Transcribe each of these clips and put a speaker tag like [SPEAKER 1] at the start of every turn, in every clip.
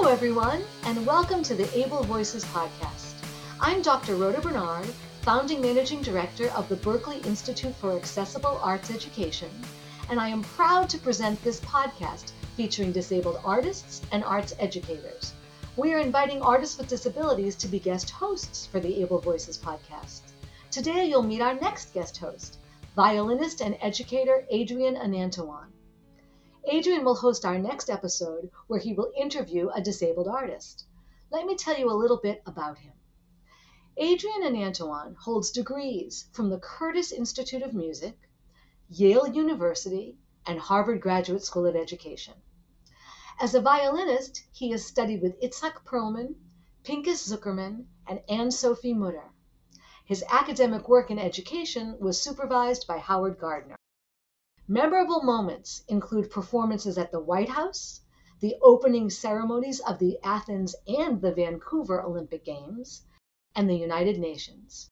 [SPEAKER 1] Hello, everyone, and welcome to the Able Voices podcast. I'm Dr. Rhoda Bernard, founding managing director of the Berklee Institute for Accessible Arts Education, and I am proud to present this podcast featuring disabled artists and arts educators. We are inviting artists with disabilities to be guest hosts for the Able Voices podcast. Today, you'll meet our next guest host, violinist and educator Adrian Anantawan. Adrian will host our next episode where he will interview a disabled artist. Let me tell you a little bit about him. Adrian Anantawan holds degrees from the Curtis Institute of Music, Yale University, and Harvard Graduate School of Education. As a violinist, he has studied with Itzhak Perlman, Pinchas Zukerman, and Anne Sophie Mutter. His academic work in education was supervised by Howard Gardner. Memorable moments include performances at the White House, the opening ceremonies of the Athens and the Vancouver Olympic Games, and the United Nations.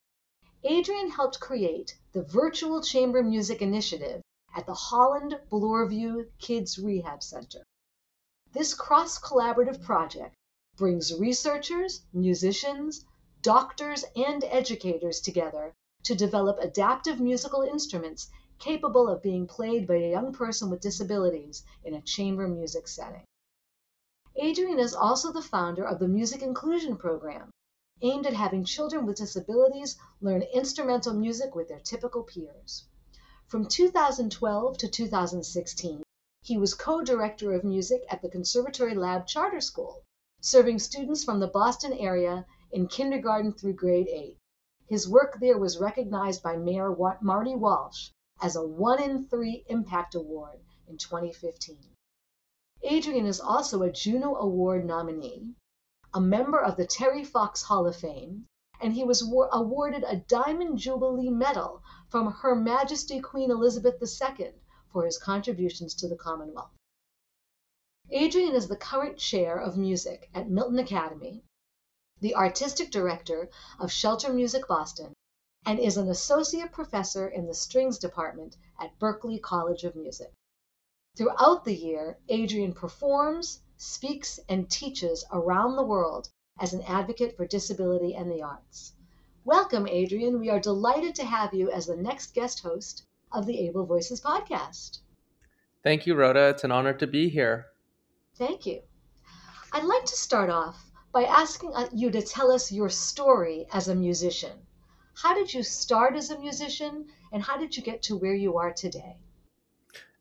[SPEAKER 1] Adrian helped create the Virtual Chamber Music Initiative at the Holland Bloorview Kids Rehab Center. This cross collaborative project brings researchers, musicians, doctors, and educators together to develop adaptive musical instruments capable of being played by a young person with disabilities in a chamber music setting. Adrian is also the founder of the Music Inclusion Program, aimed at having children with disabilities learn instrumental music with their typical peers. From 2012 to 2016, he was co director of music at the Conservatory Lab Charter School, serving students from the Boston area in kindergarten through grade 8. His work there was recognized by Mayor Marty Walsh as a 1 in 3 Impact Award in 2015. Adrian is also a Juno Award nominee, a member of the Terry Fox Hall of Fame, and he was awarded a Diamond Jubilee Medal from Her Majesty Queen Elizabeth II for his contributions to the Commonwealth. Adrian is the current chair of music at Milton Academy, the artistic director of Shelter Music Boston, and is an associate professor in the strings department at Berklee College of Music. Throughout the year, Adrian performs, speaks, and teaches around the world as an advocate for disability and the arts. Welcome, Adrian. We are delighted to have you as the next guest host of the Able Voices podcast.
[SPEAKER 2] Thank you, Rhoda. It's an honor to be here.
[SPEAKER 1] Thank you. I'd like to start off by asking uh, you to tell us your story as a musician. How did you start as a musician and how did you get to where you are today?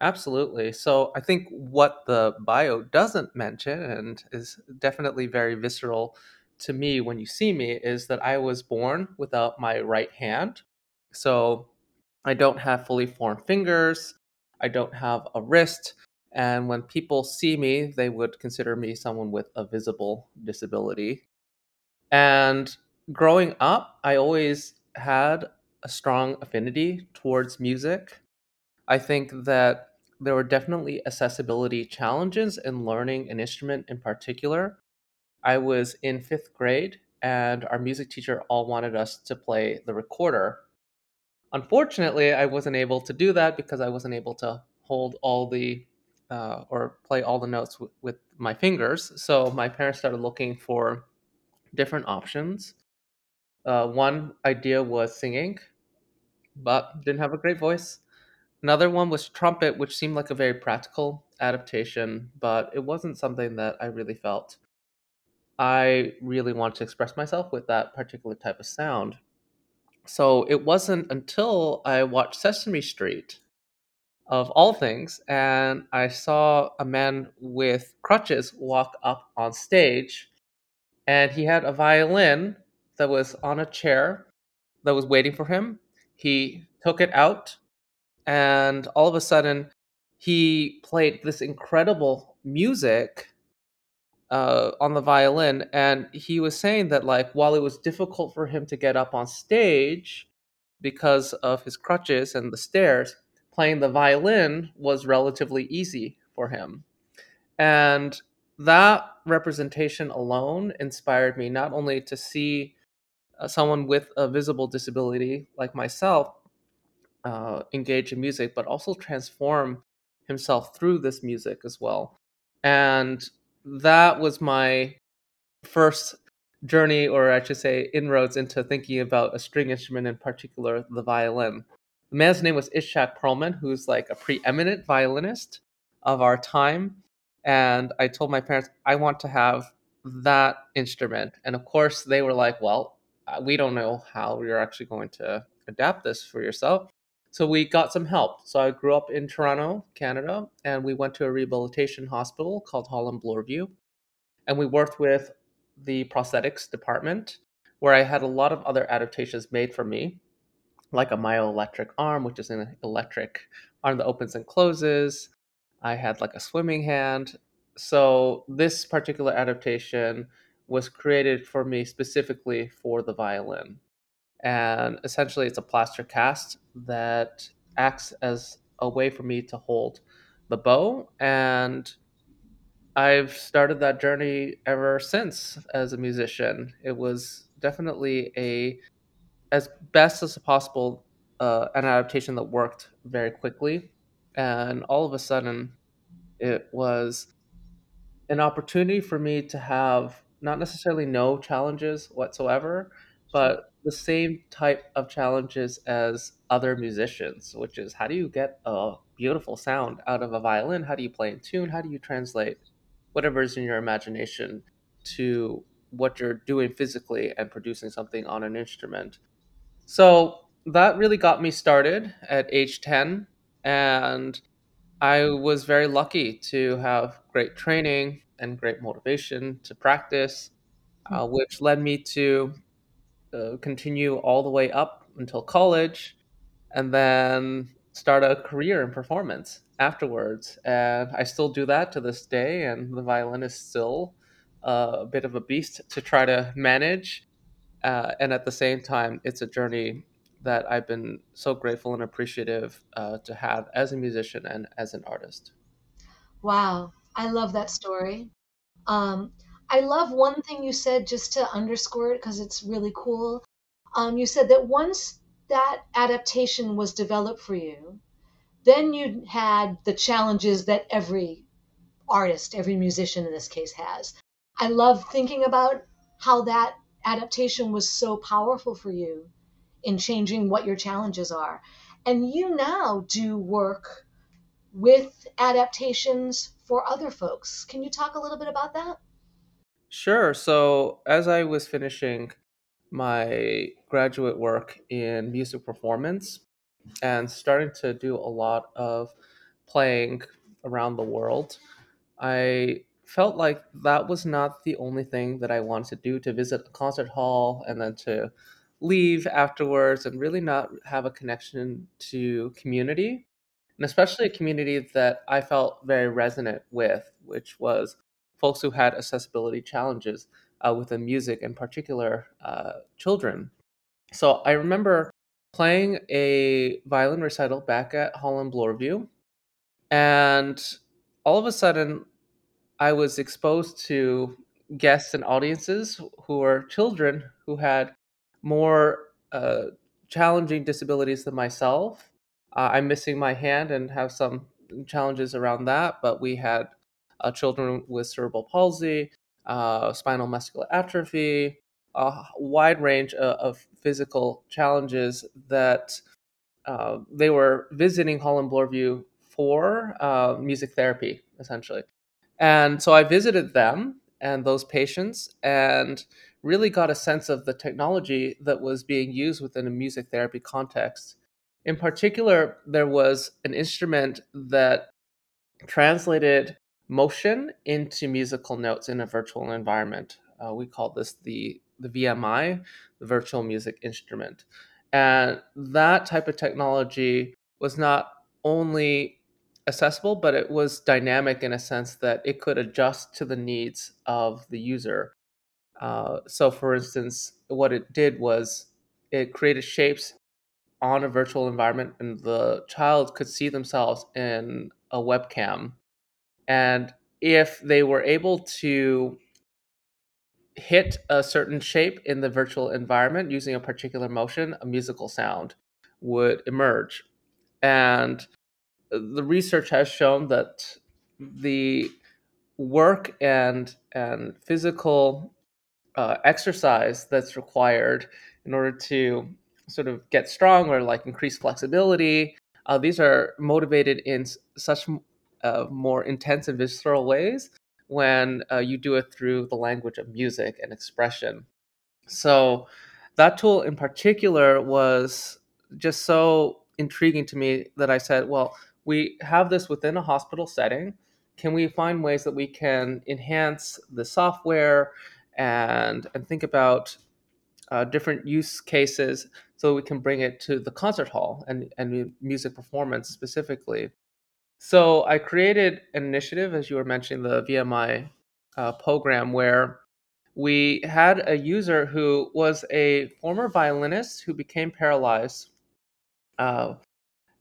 [SPEAKER 2] Absolutely. So I think what the bio doesn't mention and is definitely very visceral to me when you see me is that I was born without my right hand. So I don't have fully formed fingers, I don't have a wrist, and when people see me, they would consider me someone with a visible disability. And growing up, I always had a strong affinity towards music. I think that there were definitely accessibility challenges in learning an instrument in particular. I was in fifth grade, and our music teacher all wanted us to play the recorder. Unfortunately, I wasn't able to do that because I wasn't able to hold all the uh, or play all the notes w- with my fingers. So my parents started looking for different options. Uh, one idea was singing, but didn't have a great voice. Another one was trumpet, which seemed like a very practical adaptation, but it wasn't something that I really felt. I really wanted to express myself with that particular type of sound. So it wasn't until I watched Sesame Street, of all things, and I saw a man with crutches walk up on stage, and he had a violin that was on a chair that was waiting for him. He took it out, and all of a sudden, he played this incredible music uh, on the violin. And he was saying that, like, while it was difficult for him to get up on stage because of his crutches and the stairs, playing the violin was relatively easy for him. And that representation alone inspired me not only to see uh, someone with a visible disability like myself uh, engage in music, but also transform himself through this music as well. And that was my first journey, or I should say, inroads into thinking about a string instrument, in particular, the violin. The man's name was Itzhak Perlman, who's like a preeminent violinist of our time. And I told my parents, I want to have that instrument. And of course, they were like, well, Uh, we don't know how you're actually going to adapt this for yourself. So we got some help. So I grew up in Toronto, Canada, and we went to a rehabilitation hospital called Holland Bloorview. And we worked with the prosthetics department where I had a lot of other adaptations made for me, like a myoelectric arm, which is an electric arm that opens and closes. I had like a swimming hand. So this particular adaptation was created for me specifically for the violin. And essentially, it's a plaster cast that acts as a way for me to hold the bow and I've started that journey ever since as a musician. It was definitely a as best as possible uh, an adaptation that worked very quickly, and all of a sudden, it was an opportunity for me to have not necessarily no challenges whatsoever, but the same type of challenges as other musicians, which is how do you get a beautiful sound out of a violin? How do you play in tune? How do you translate whatever is in your imagination to what you're doing physically and producing something on an instrument? So that really got me started at age 10 and I was very lucky to have great training and great motivation to practice, uh, which led me to uh, continue all the way up until college and then start a career in performance afterwards. And I still do that to this day, and the violin is still uh, a bit of a beast to try to manage. Uh, and at the same time, it's a journey that I've been so grateful and appreciative uh, to have as a musician and as an artist.
[SPEAKER 1] Wow, I love that story. Um, I love one thing you said just to underscore it because it's really cool. Um, you said that once that adaptation was developed for you, then you had the challenges that every artist, every musician in this case has. I love thinking about how that adaptation was so powerful for you in changing what your challenges are. And you now do work with adaptations for other folks. Can you talk a little bit about that?
[SPEAKER 2] Sure. So, as I was finishing my graduate work in music performance and starting to do a lot of playing around the world, I felt like that was not the only thing that I wanted to do to visit a concert hall and then to leave afterwards and really not have a connection to community, and especially a community that I felt very resonant with, which was folks who had accessibility challenges uh, within music, in particular, uh, children. So I remember playing a violin recital back at Holland Bloorview, and all of a sudden I was exposed to guests and audiences who were children who had more uh, challenging disabilities than myself. Uh, I'm missing my hand and have some challenges around that, but we had uh, children with cerebral palsy, uh, spinal muscular atrophy, a wide range of, of physical challenges that uh, they were visiting Holland Bloorview for uh, music therapy, essentially. And so I visited them and those patients and really got a sense of the technology that was being used within a music therapy context. In particular, there was an instrument that translated motion into musical notes in a virtual environment. Uh, we call this the the VMI, the virtual music instrument. And that type of technology was not only accessible, but it was dynamic in a sense that it could adjust to the needs of the user. Uh, so, for instance, what it did was it created shapes on a virtual environment, and the child could see themselves in a webcam. And if they were able to hit a certain shape in the virtual environment using a particular motion, a musical sound would emerge. And the research has shown that the work and and physical uh, exercise that's required in order to sort of get strong or like increase flexibility. Uh, these are motivated in s- such uh, more intense and visceral ways when uh, you do it through the language of music and expression. So that tool in particular was just so intriguing to me that I said, well, we have this within a hospital setting. Can we find ways that we can enhance the software and and think about uh, different use cases so we can bring it to the concert hall and and music performance specifically? So I created an initiative, as you were mentioning, the VMI uh, program, where we had a user who was a former violinist who became paralyzed uh,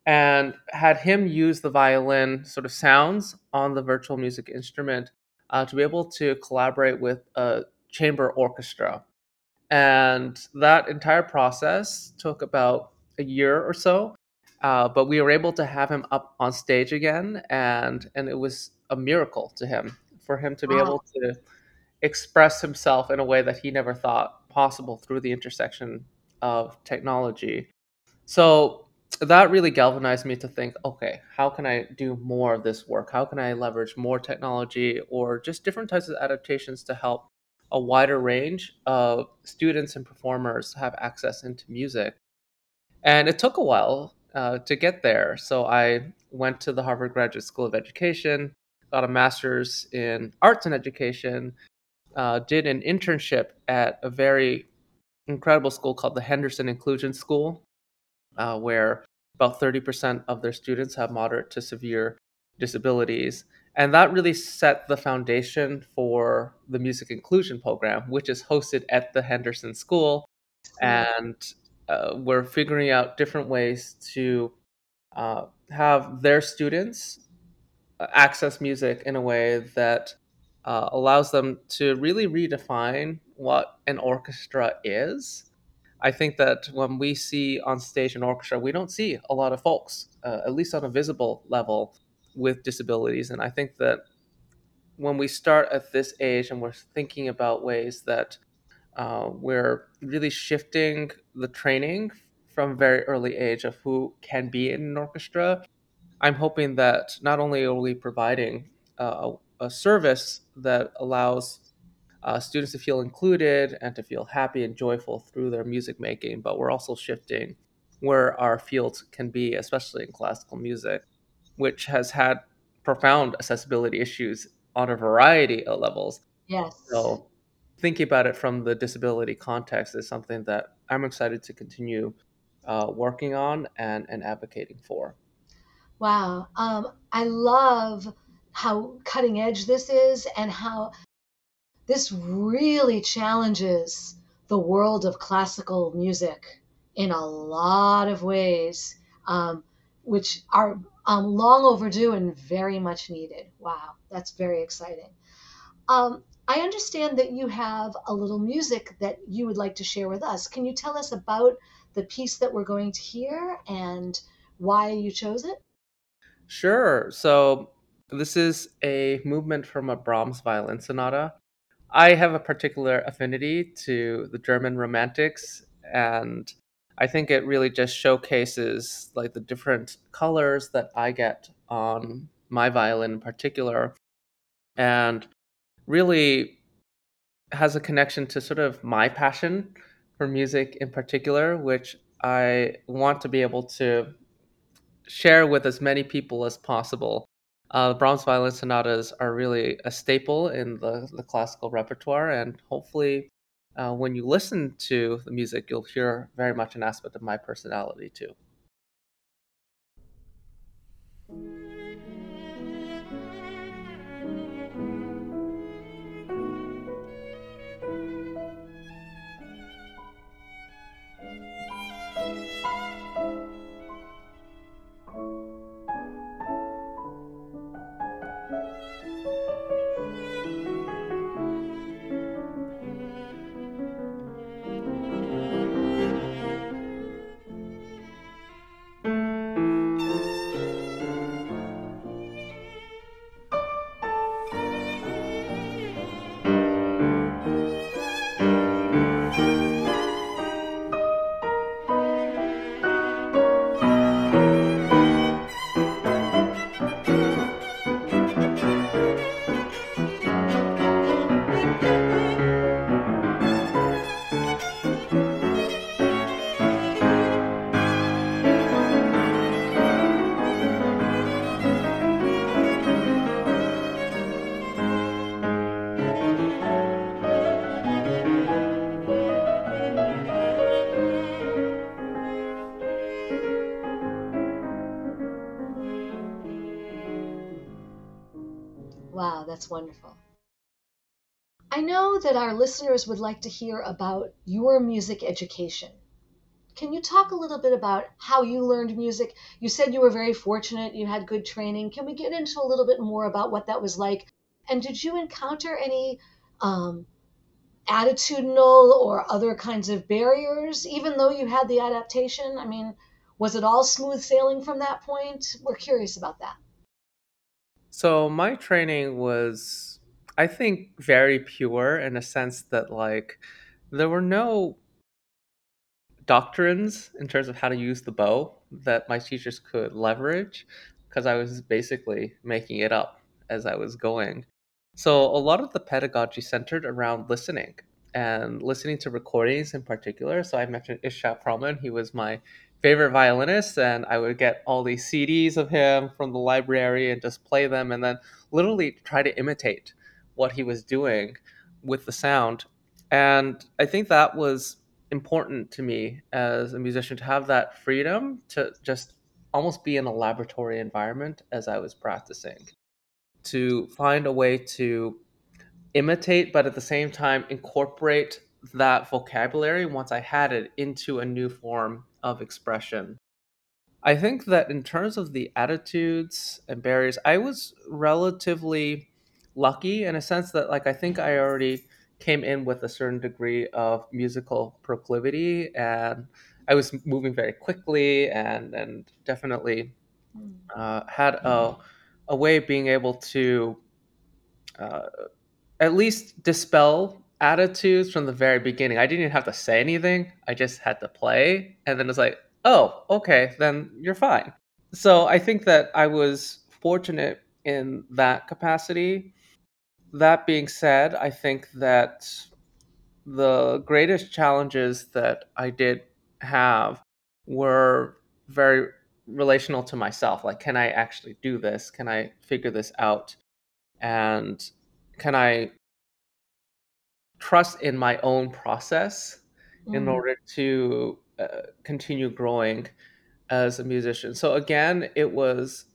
[SPEAKER 2] and had him use the violin sort of sounds on the virtual music instrument uh, to be able to collaborate with a chamber orchestra. And that entire process took about a year or so. Uh, but we were able to have him up on stage again, and and it was a miracle to him for him to be
[SPEAKER 1] Wow.
[SPEAKER 2] able to express himself in a way that he never thought possible through the intersection of technology. So that really galvanized me to think, okay, how can I do more of this work? How can I leverage more technology or just different types of adaptations to help a wider range of students and performers have access into music? And it took a while uh, to get there. So I went to the Harvard Graduate School of Education, got a master's in arts and education, uh, did an internship at a very incredible school called the Henderson Inclusion School, uh, where about 30% of their students have moderate to severe disabilities. And that really set the foundation for the music inclusion program, which is hosted at the Henderson School. And uh, we're figuring out different ways to uh, have their students uh, access music in a way that uh, allows them to really redefine what an orchestra is. I think that when we see on stage an orchestra, we don't see a lot of folks, uh, at least on a visible level, with disabilities. And I think that when we start at this age and we're thinking about ways that uh, we're really shifting the training from very early age of who can be in an orchestra I'm hoping that not only are we providing uh, a, service that allows uh, students to feel included and to feel happy and joyful through their music making, but we're also shifting where our fields can be, especially in classical music, which has had profound accessibility issues on a variety of levels.
[SPEAKER 1] Yes.
[SPEAKER 2] So, thinking about it from the disability context is something that I'm excited to continue uh, working on and, and advocating for.
[SPEAKER 1] Wow. Um, I love how cutting edge this is and how this really challenges the world of classical music in a lot of ways, um, which are um, long overdue and very much needed. Wow, that's very exciting. Um, I understand that you have a little music that you would like to share with us. Can you tell us about the piece that we're going to hear and why you chose it?
[SPEAKER 2] Sure. So this is a movement from a Brahms violin sonata. I have a particular affinity to the German romantics and I think it really just showcases like the different colors that I get on my violin in particular and really has a connection to sort of my passion for music in particular which I want to be able to share with as many people as possible. Uh, Brahms violin sonatas are really a staple in the, the classical repertoire, and hopefully, uh, when you listen to the music, you'll hear very much an aspect of my personality too.
[SPEAKER 1] Wonderful. I know that our listeners would like to hear about your music education. Can you talk a little bit about how you learned music? You said you were very fortunate, you had good training. Can we get into a little bit more about what that was like? And did you encounter any um, attitudinal or other kinds of barriers, even though you had the adaptation? I mean, was it all smooth sailing from that point? We're curious about that.
[SPEAKER 2] So my training was, I think, very pure in a sense that like there were no doctrines in terms of how to use the bow that my teachers could leverage because I was basically making it up as I was going. So a lot of the pedagogy centered around listening and listening to recordings in particular. So I mentioned Itzhak Perlman, He was my favorite violinist, and I would get all these CDs of him from the library and just play them and then literally try to imitate what he was doing with the sound. And I think that was important to me as a musician to have that freedom to just almost be in a laboratory environment as I was practicing, to find a way to imitate, but at the same time incorporate that vocabulary once I had it into a new form of expression. I think that in terms of the attitudes and barriers, I was relatively lucky in a sense that, like, I think I already came in with a certain degree of musical proclivity and I was moving very quickly and, and definitely uh, had a, a way of being able to uh, at least dispel attitudes from the very beginning. I didn't even have to say anything. I just had to play. And then it's like, oh, okay, then you're fine. So I think that I was fortunate in that capacity. That being said, I think that the greatest challenges that I did have were very relational to myself. Like, can I actually do this? Can I figure this out? And can I trust in my own process in
[SPEAKER 1] Mm,
[SPEAKER 2] order to uh, continue growing as a musician? So, again, it was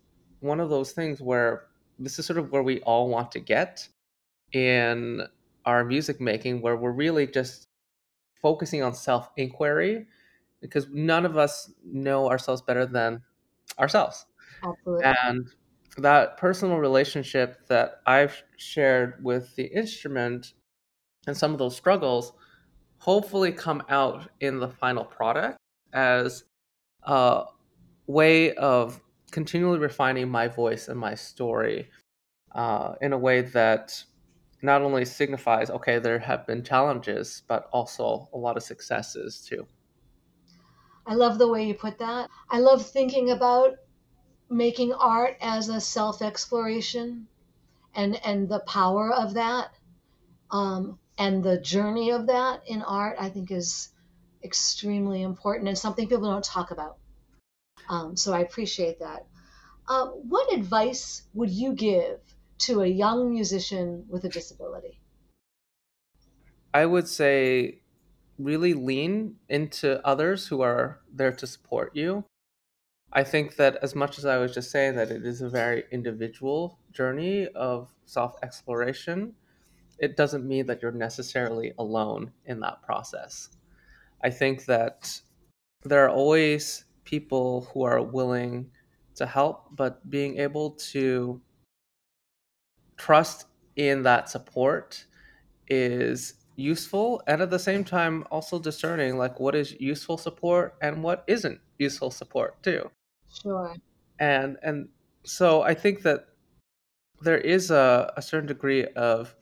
[SPEAKER 2] one of those things where this is sort of where we all want to get in our music making, where we're really just focusing on self inquiry because none of us know ourselves better than ourselves.
[SPEAKER 1] absolutely.
[SPEAKER 2] And that personal relationship that I've shared with the instrument and some of those struggles hopefully come out in the final product as a way of continually refining my voice and my story uh, in a way that not only signifies okay there have been challenges but also a lot of successes too
[SPEAKER 1] I love the way you put that. I love thinking about making art as a self exploration and, and the power of that um, and the journey of that in art, I think is extremely important and something people don't talk about. Um, so I appreciate that. Uh, what advice would you give to a young musician with a disability?
[SPEAKER 2] i would say really lean into others who are there to support you I think that as much as I was just saying that it is a very individual journey of self exploration, it doesn't mean that you're necessarily alone in that process. I think that there are always people who are willing to help, but being able to trust in that support is useful and at the same time also discerning like what is useful support and what isn't useful support too
[SPEAKER 1] Sure.
[SPEAKER 2] and and so i think that there is a, a certain degree of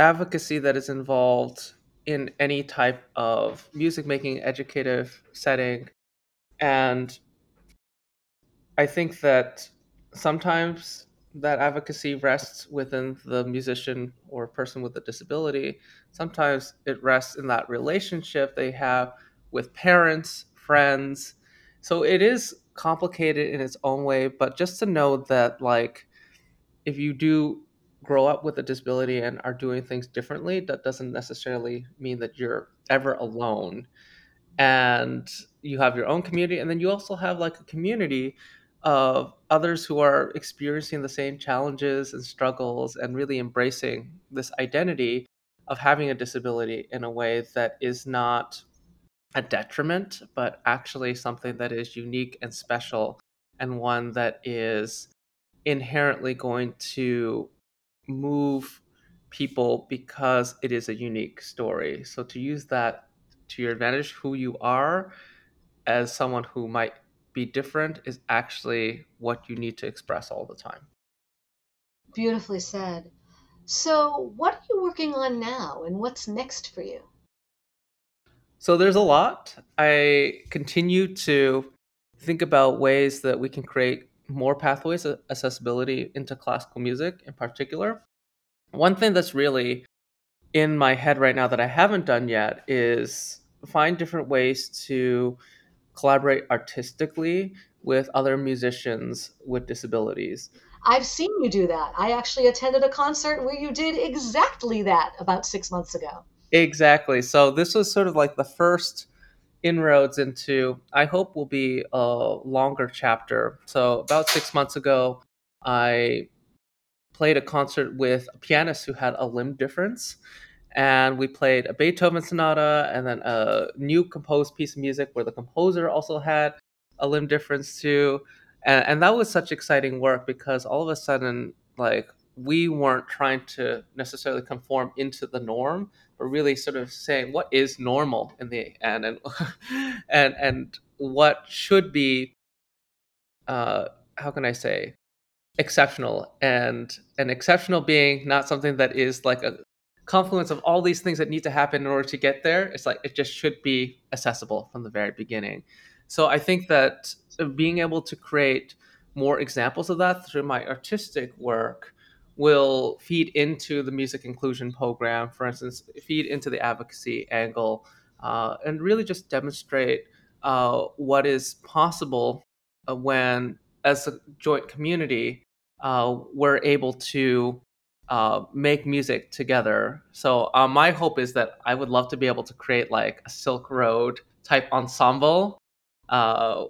[SPEAKER 2] advocacy that is involved in any type of music making educative setting. And i think that sometimes that advocacy rests within the musician or person with a disability. Sometimes it rests in that relationship they have with parents friends. So it is complicated in its own way but just to know that like if you do grow up with a disability and are doing things differently, that doesn't necessarily mean that you're ever alone. And you have your own community, and then you also have like a community of others who are experiencing the same challenges and struggles and really embracing this identity of having a disability in a way that is not a detriment, but actually something that is unique and special and one that is inherently going to move people because it is a unique story. So to use that to your advantage, who you are as someone who might be different is actually what you need to express all the time.
[SPEAKER 1] Beautifully said. So, what are you working on now and what's next for you?
[SPEAKER 2] So, there's a lot. I continue to think about ways that we can create more pathways of accessibility into classical music in particular. One thing that's really in my head right now that I haven't done yet is find different ways to collaborate artistically with other musicians with disabilities.
[SPEAKER 1] I've seen you do that. I actually attended a concert where you did exactly that about six months ago.
[SPEAKER 2] Exactly. So this was sort of like the first inroads into, I hope will be a longer chapter. So about six months ago, I played a concert with a pianist who had a limb difference. And we played a Beethoven sonata and then a new composed piece of music where the composer also had a limb difference too. And, and that was such exciting work because all of a sudden, like, we weren't trying to necessarily conform into the norm, but really sort of saying what is normal in the end? And and and what should be uh, how can I say exceptional? And an exceptional being not something that is like a confluence of all these things that need to happen in order to get there. It's like it just should be accessible from the very beginning. So i think that being able to create more examples of that through my artistic work will feed into the music inclusion program for instance feed into the advocacy angle uh, and really just demonstrate uh, what is possible uh, when as a joint community uh, we're able to uh, make music together. So uh, my hope is that I would love to be able to create like a Silk Road type ensemble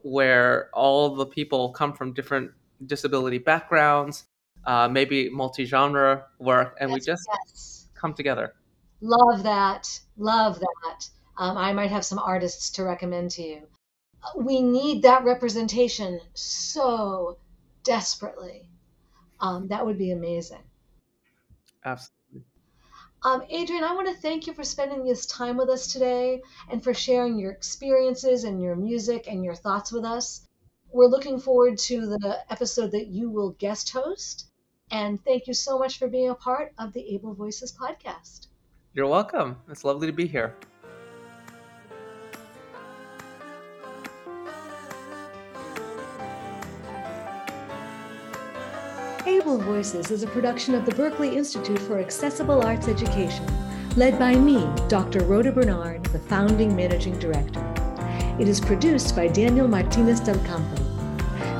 [SPEAKER 2] where all the people come from different disability backgrounds, uh, maybe multi-genre work, and yes, we just yes. come together.
[SPEAKER 1] Love that. Love that. Um, I might have some artists to recommend to you. We need that representation so desperately. Um, that would be amazing.
[SPEAKER 2] Absolutely.
[SPEAKER 1] Um, Adrian, I want to thank you for spending this time with us today and for sharing your experiences and your music and your thoughts with us. We're looking forward to the episode that you will guest host. And thank you so much for being a part of the Able Voices podcast.
[SPEAKER 2] You're welcome. It's lovely to be here.
[SPEAKER 1] Able Voices is a production of the Berklee Institute for Accessible Arts Education, led by me, Dr. Rhoda Bernard, the founding managing director. It is produced by Daniel Martinez del Campo.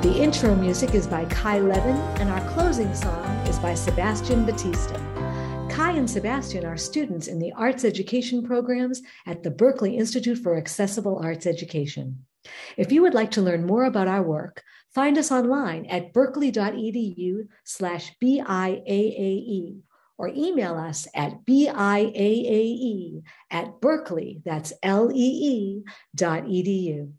[SPEAKER 1] The intro music is by Kai Levin, and our closing song is by Sebastian Batista. Kai and Sebastian are students in the arts education programs at the Berklee Institute for Accessible Arts Education. If you would like to learn more about our work, find us online at berklee.edu slash BIAAE or email us at BIAAE at Berklee, that's L-E-E dot edu.